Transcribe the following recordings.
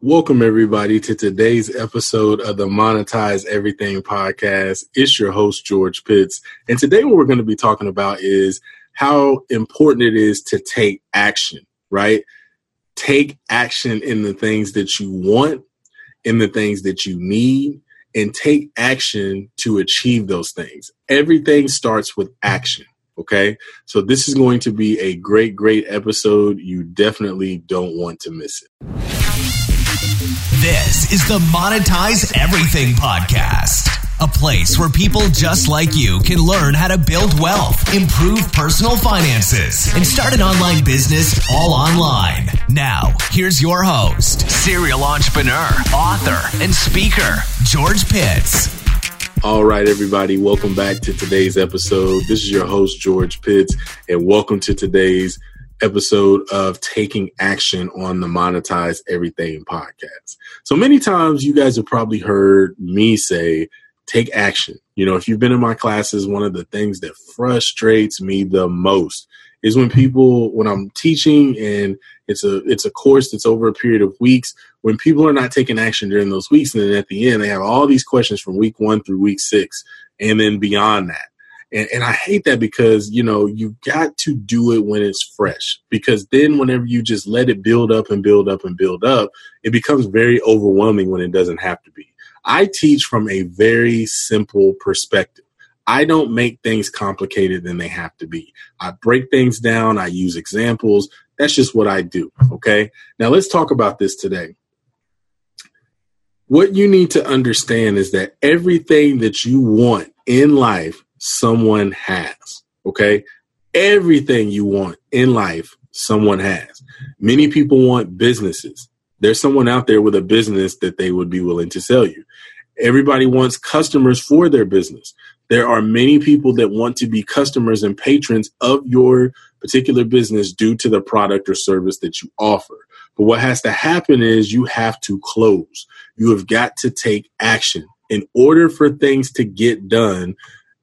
Welcome, everybody, to today's episode of the Monetize Everything podcast. It's your host, George Pitts. And today, what we're going to be talking about is how important it is to take action, right? Take action in the things that you want, in the things that you need, and take action to achieve those things. Everything starts with action. Okay. So this is going to be a great, great episode. You definitely don't want to miss it. This is the Monetize Everything Podcast, a place where people just like you can learn how to build wealth, improve personal finances, and start an online business all online. Now, here's your host, serial entrepreneur, author, and speaker, George Pitts. All right, everybody, welcome back to today's episode. This is your host, George Pitts, and welcome to today's episode of taking action on the monetize everything podcast. So many times you guys have probably heard me say, take action. You know, if you've been in my classes, one of the things that frustrates me the most is when people when I'm teaching and it's a it's a course that's over a period of weeks when people are not taking action during those weeks and then at the end they have all these questions from week 1 through week 6 and then beyond that and, and I hate that because, you know, you got to do it when it's fresh. Because then whenever you just let it build up and build up and build up, it becomes very overwhelming when it doesn't have to be. I teach from a very simple perspective. I don't make things complicated than they have to be. I break things down, I use examples. That's just what I do. Okay. Now let's talk about this today. What you need to understand is that everything that you want in life someone has. Okay. Everything you want in life, someone has. Many people want businesses. There's someone out there with a business that they would be willing to sell you. Everybody wants customers for their business. There are many people that want to be customers and patrons of your particular business due to the product or service that you offer. But what has to happen is you have to close. You have got to take action. In order for things to get done,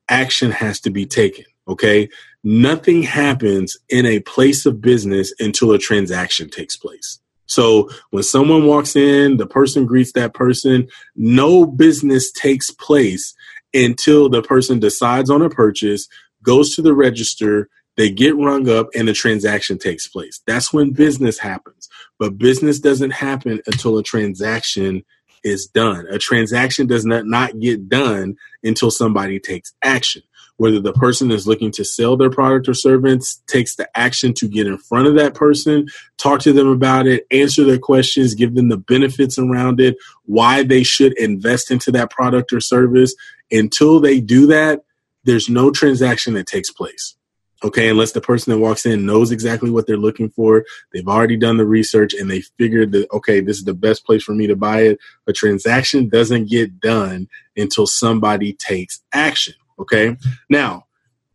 action has to be taken. Okay. Nothing happens in a place of business until a transaction takes place. So when someone walks in, the person greets that person. No business takes place until the person decides on a purchase, goes to the register, they get rung up, and the transaction takes place. That's when business happens. But business doesn't happen until a transaction is done. A transaction does not, not get done until somebody takes action. Whether the person is looking to sell their product or service takes the action to get in front of that person, talk to them about it, answer their questions, give them the benefits around it, why they should invest into that product or service. Until they do that, there's no transaction that takes place. Okay, unless the person that walks in knows exactly what they're looking for, they've already done the research and they figured that, okay, this is the best place for me to buy it. A transaction doesn't get done until somebody takes action. Okay, now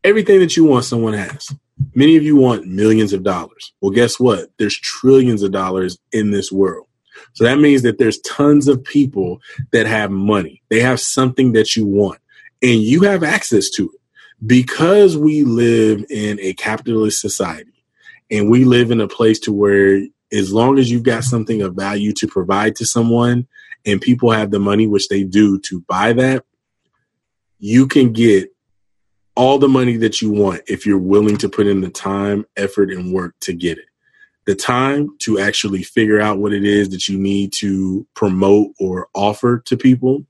everything that you want, someone has. Many of you want millions of dollars. Well, guess what? There's trillions of dollars in this world. So that means that there's tons of people that have money. They have something that you want and you have access to it because we live in a capitalist society and we live in a place to where as long as you've got something of value to provide to someone and people have the money which they do to buy that you can get all the money that you want if you're willing to put in the time effort and work to get it. The time to actually figure out what it is that you need to promote or offer to people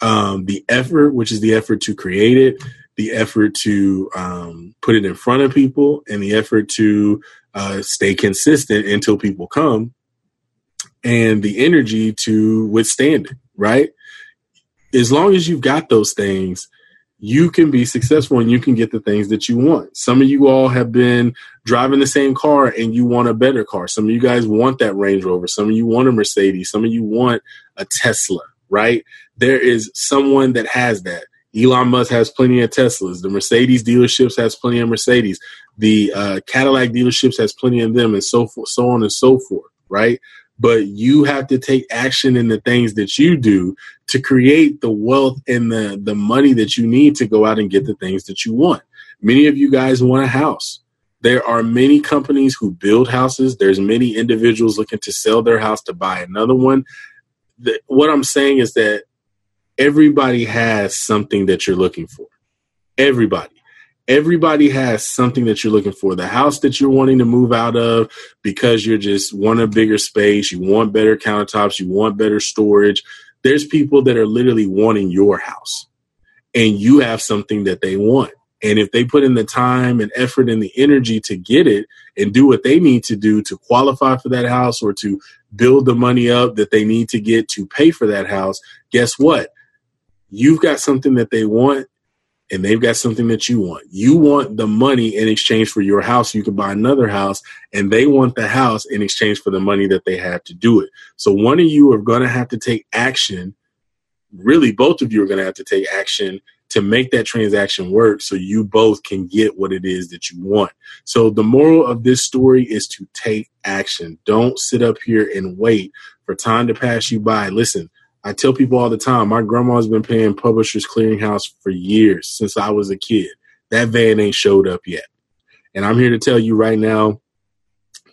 um, the effort which is the effort to create it the effort to um, put it in front of people and the effort to uh, stay consistent until people come and the energy to withstand it, right? As long as you've got those things, you can be successful and you can get the things that you want. Some of you all have been driving the same car and you want a better car. Some of you guys want that Range Rover. Some of you want a Mercedes. Some of you want a Tesla, right? There is someone that has that. Elon Musk has plenty of Teslas. The Mercedes dealerships has plenty of Mercedes. The uh, Cadillac dealerships has plenty of them, and so forth, so on and so forth. Right? But you have to take action in the things that you do to create the wealth and the the money that you need to go out and get the things that you want. Many of you guys want a house. There are many companies who build houses. There's many individuals looking to sell their house to buy another one. The, what I'm saying is that everybody has something that you're looking for. Everybody. Everybody has something that you're looking for. The house that you're wanting to move out of because you're just want a bigger space, you want better countertops, you want better storage. There's people that are literally wanting your house and you have something that they want. And if they put in the time and effort and the energy to get it and do what they need to do to qualify for that house or to build the money up that they need to get to pay for that house, guess what? You've got something that they want and they've got something that you want. You want the money in exchange for your house. You can buy another house, and they want the house in exchange for the money that they have to do it. So one of you are going to have to take action. Really, both of you are going to have to take action to make that transaction work so you both can get what it is that you want. So the moral of this story is to take action. Don't sit up here and wait for time to pass you by. Listen, I tell people all the time, my grandma's been paying Publishers Clearinghouse for years since I was a kid. That van ain't showed up yet. And I'm here to tell you right now,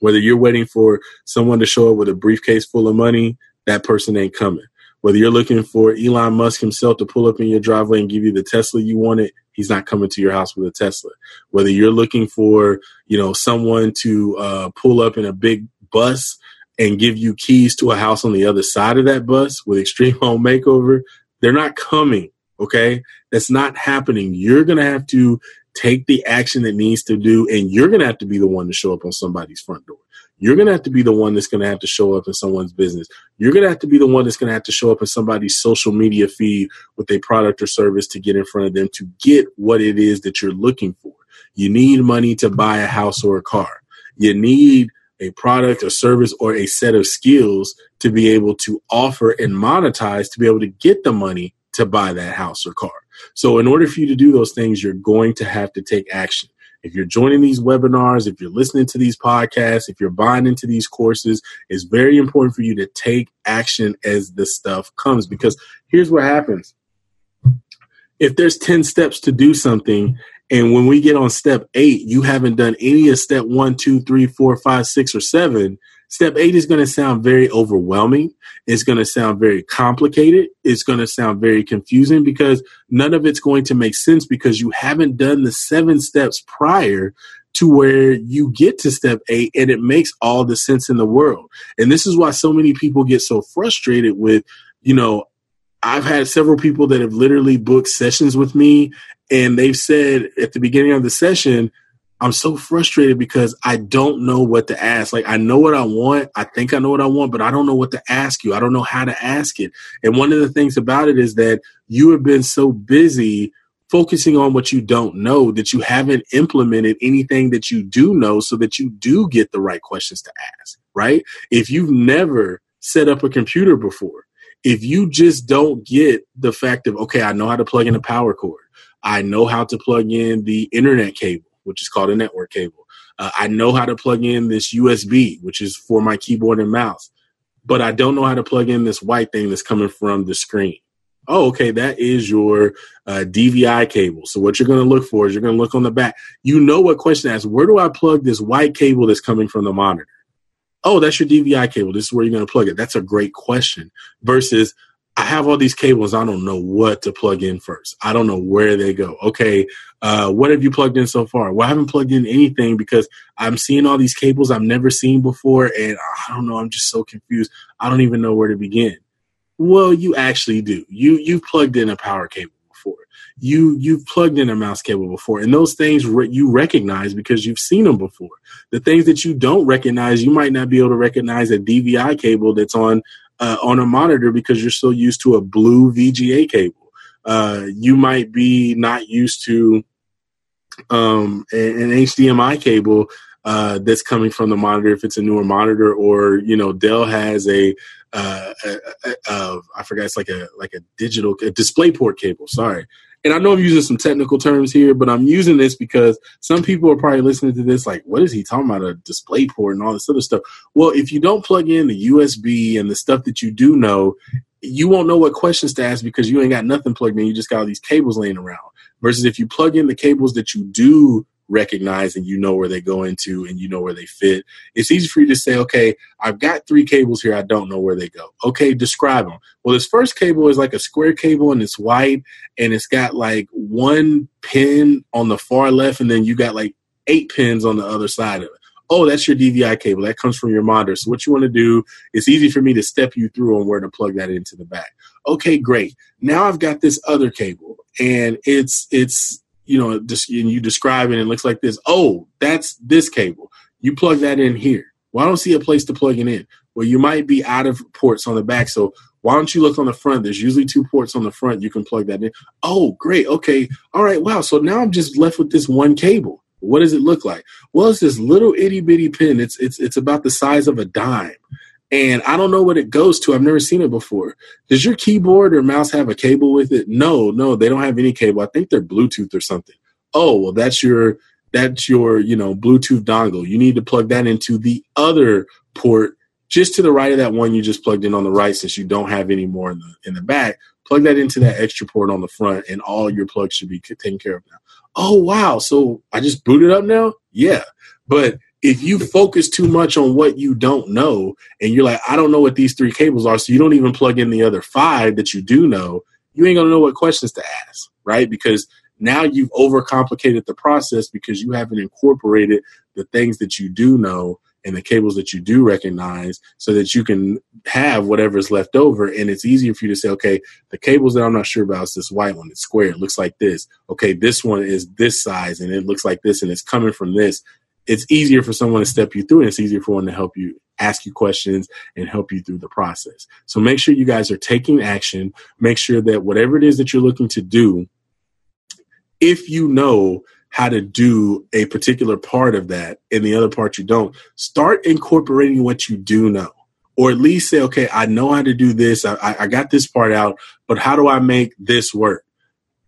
whether you're waiting for someone to show up with a briefcase full of money, that person ain't coming. Whether you're looking for Elon Musk himself to pull up in your driveway and give you the Tesla you wanted, he's not coming to your house with a Tesla. Whether you're looking for, you know, someone to uh, pull up in a big bus and give you keys to a house on the other side of that bus with Extreme Home Makeover, they're not coming. Okay. That's not happening. You're going to have to take the action that needs to do, and you're going to have to be the one to show up on somebody's front door. You're going to have to be the one that's going to have to show up in someone's business. You're going to have to be the one that's going to have to show up in somebody's social media feed with a product or service to get in front of them to get what it is that you're looking for. You need money to buy a house or a car. You need a product, a service, or a set of skills to be able to offer and monetize to be able to get the money to buy that house or car. So, in order for you to do those things, you're going to have to take action. If you're joining these webinars, if you're listening to these podcasts, if you're buying into these courses, it's very important for you to take action as the stuff comes because here's what happens. If there's 10 steps to do something and when we get on step eight, you haven't done any of step one, two, three, four, five, six, or seven. Step eight is going to sound very overwhelming. It's going to sound very complicated. It's going to sound very confusing because none of it's going to make sense because you haven't done the seven steps prior to where you get to step eight and it makes all the sense in the world. And this is why so many people get so frustrated with, you know, I've had several people that have literally booked sessions with me and they've said at the beginning of the session, I'm so frustrated because I don't know what to ask. Like I know what I want. I think I know what I want, but I don't know what to ask you. I don't know how to ask it. And one of the things about it is that you have been so busy focusing on what you don't know that you haven't implemented anything that you do know so that you do get the right questions to ask, right? If you've never set up a computer before, if you just don't get the fact of, okay, I know how to plug in a power cord. I know how to plug in the internet cable, which is called a network cable. Uh, I know how to plug in this USB, which is for my keyboard and mouse, but I don't know how to plug in this white thing that's coming from the screen. Oh, okay, that is your uh, DVI cable. So what you're going to look for is you're going to look on the back. You know what question to ask. Where do I plug this white cable that's coming from the monitor? Oh, that's your DVI cable. This is where you're going to plug it. That's a great question. Versus, I have all these cables. I don't know what to plug in first. I don't know where they go. Okay, uh, what have you plugged in so far? Well, I haven't plugged in anything because I'm seeing all these cables I've never seen before, and I don't know. I'm just so confused. I don't even know where to begin. Well, you actually do. You you've plugged in a power cable before. You you've plugged in a mouse cable before, and those things re- you recognize because you've seen them before. The things that you don't recognize, you might not be able to recognize a DVI cable that's on uh, on a monitor because you're still used to a blue VGA cable. Uh, you might be not used to um, an HDMI cable uh, that's coming from the monitor if it's a newer monitor, or you know Dell has a, uh, I forgot it's like a like a digital a DisplayPort cable. Sorry, and I know I'm using some technical terms here, but I'm using this because some people are probably listening to this like, what is he talking about? A DisplayPort and all this other stuff. Well, if you don't plug in the USB and the stuff that you do know, you won't know what questions to ask because you ain't got nothing plugged in. You just got all these cables laying around. Versus if you plug in the cables that you do recognize and you know where they go into and you know where they fit. It's easy for you to say, okay, I've got three cables here. I don't know where they go. Okay, describe them. Well, this first cable is like a square cable and it's white and it's got like one pin on the far left and then you got like eight pins on the other side of it. Oh, that's your DVI cable. That comes from your monitor. So what you want to do, it's easy for me to step you through on where to plug that into the back. Okay, great. Now I've got this other cable and it's it's you know just and you describe it and it looks like this. Oh, that's this cable. You plug that in here. Well, I don't see a place to plug it in. Well, you might be out of ports on the back. So why don't you look on the front? There's usually two ports on the front. You can plug that in. Oh, great. Okay. All right. Wow. So now I'm just left with this one cable. What does it look like? Well, it's this little itty bitty pin. It's it's it's about the size of a dime. And I don't know what it goes to. I've never seen it before. Does your keyboard or mouse have a cable with it? No, no, they don't have any cable. I think they're Bluetooth or something. Oh, well, that's your that's your, you know, Bluetooth dongle. You need to plug that into the other port just to the right of that one you just plugged in on the right since you don't have any more in the in the back. Plug that into that extra port on the front and all your plugs should be taken care of now. Oh wow, so I just booted up now? Yeah. But if you focus too much on what you don't know and you're like, I don't know what these three cables are, so you don't even plug in the other five that you do know, you ain't gonna know what questions to ask, right? Because now you've overcomplicated the process because you haven't incorporated the things that you do know and the cables that you do recognize so that you can have whatever's left over. And it's easier for you to say okay the cables that i'm not sure about is this white one. It's square. It looks like this. Okay this one is this size and it looks like this and it's coming from this it's easier for someone to step you through and it's easier for one to help you ask you questions and help you through the process. So make sure you guys are taking action. Make sure that whatever it is that you're looking to do, if you know how to do a particular part of that and the other part you don't, start incorporating what you do know. Or at least say, okay, I know how to do this. I, I got this part out, but how do I make this work?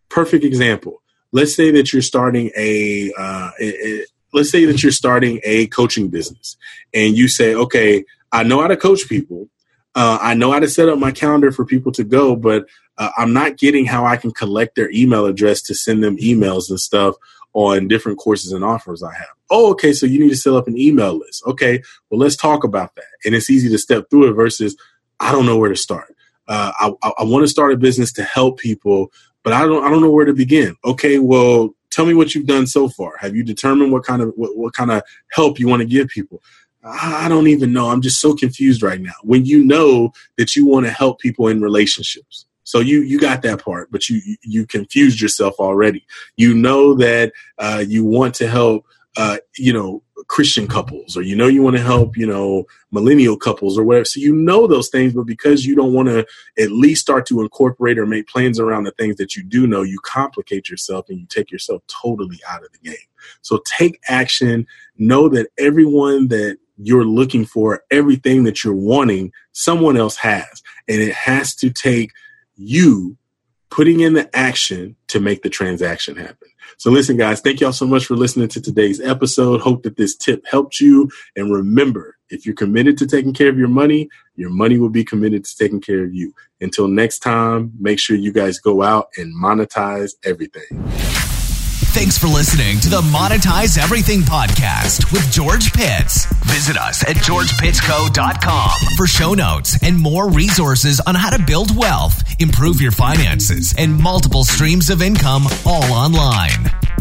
Perfect example. Let's say that you're starting a, uh, a, let's say that you're starting a coaching business and you say, okay, I know how to coach people. Uh, I know how to set up my calendar for people to go, but uh, I'm not getting how I can collect their email address to send them emails and stuff on different courses and offers I have. Oh, okay, so you need to set up an email list. Okay, well, let's talk about that. And it's easy to step through it versus I don't know where to start. Uh, I, I want to start a business to help people, but I don't I don't know where to begin. Okay, well, tell me what you've done so far. Have you determined what kind of what, what kind of help you want to give people? I don't even know. I'm just so confused right now. When you know that you want to help people in relationships. So you you got that part, but you you confused yourself already. You know that uh, you want to help uh, you know Christian couples, or you know you want to help, you know, millennial couples or whatever. So you know those things, but because you don't want to at least start to incorporate or make plans around the things that you do know, you complicate yourself and you take yourself totally out of the game. So take action. Know that everyone that you're looking for, everything that you're wanting, someone else has. And it has to take you putting in the action to make the transaction happen. So listen, guys, thank y'all so much for listening to today's episode. Hope that this tip helped you. And remember, if you're committed to taking care of your money, your money will be committed to taking care of you. Until next time, make sure you guys go out and monetize everything. Thanks for listening to the Monetize Everything podcast with George Pitts. Visit us at georgepittsco.com for show notes and more resources on how to build wealth, improve your finances, and multiple streams of income all online.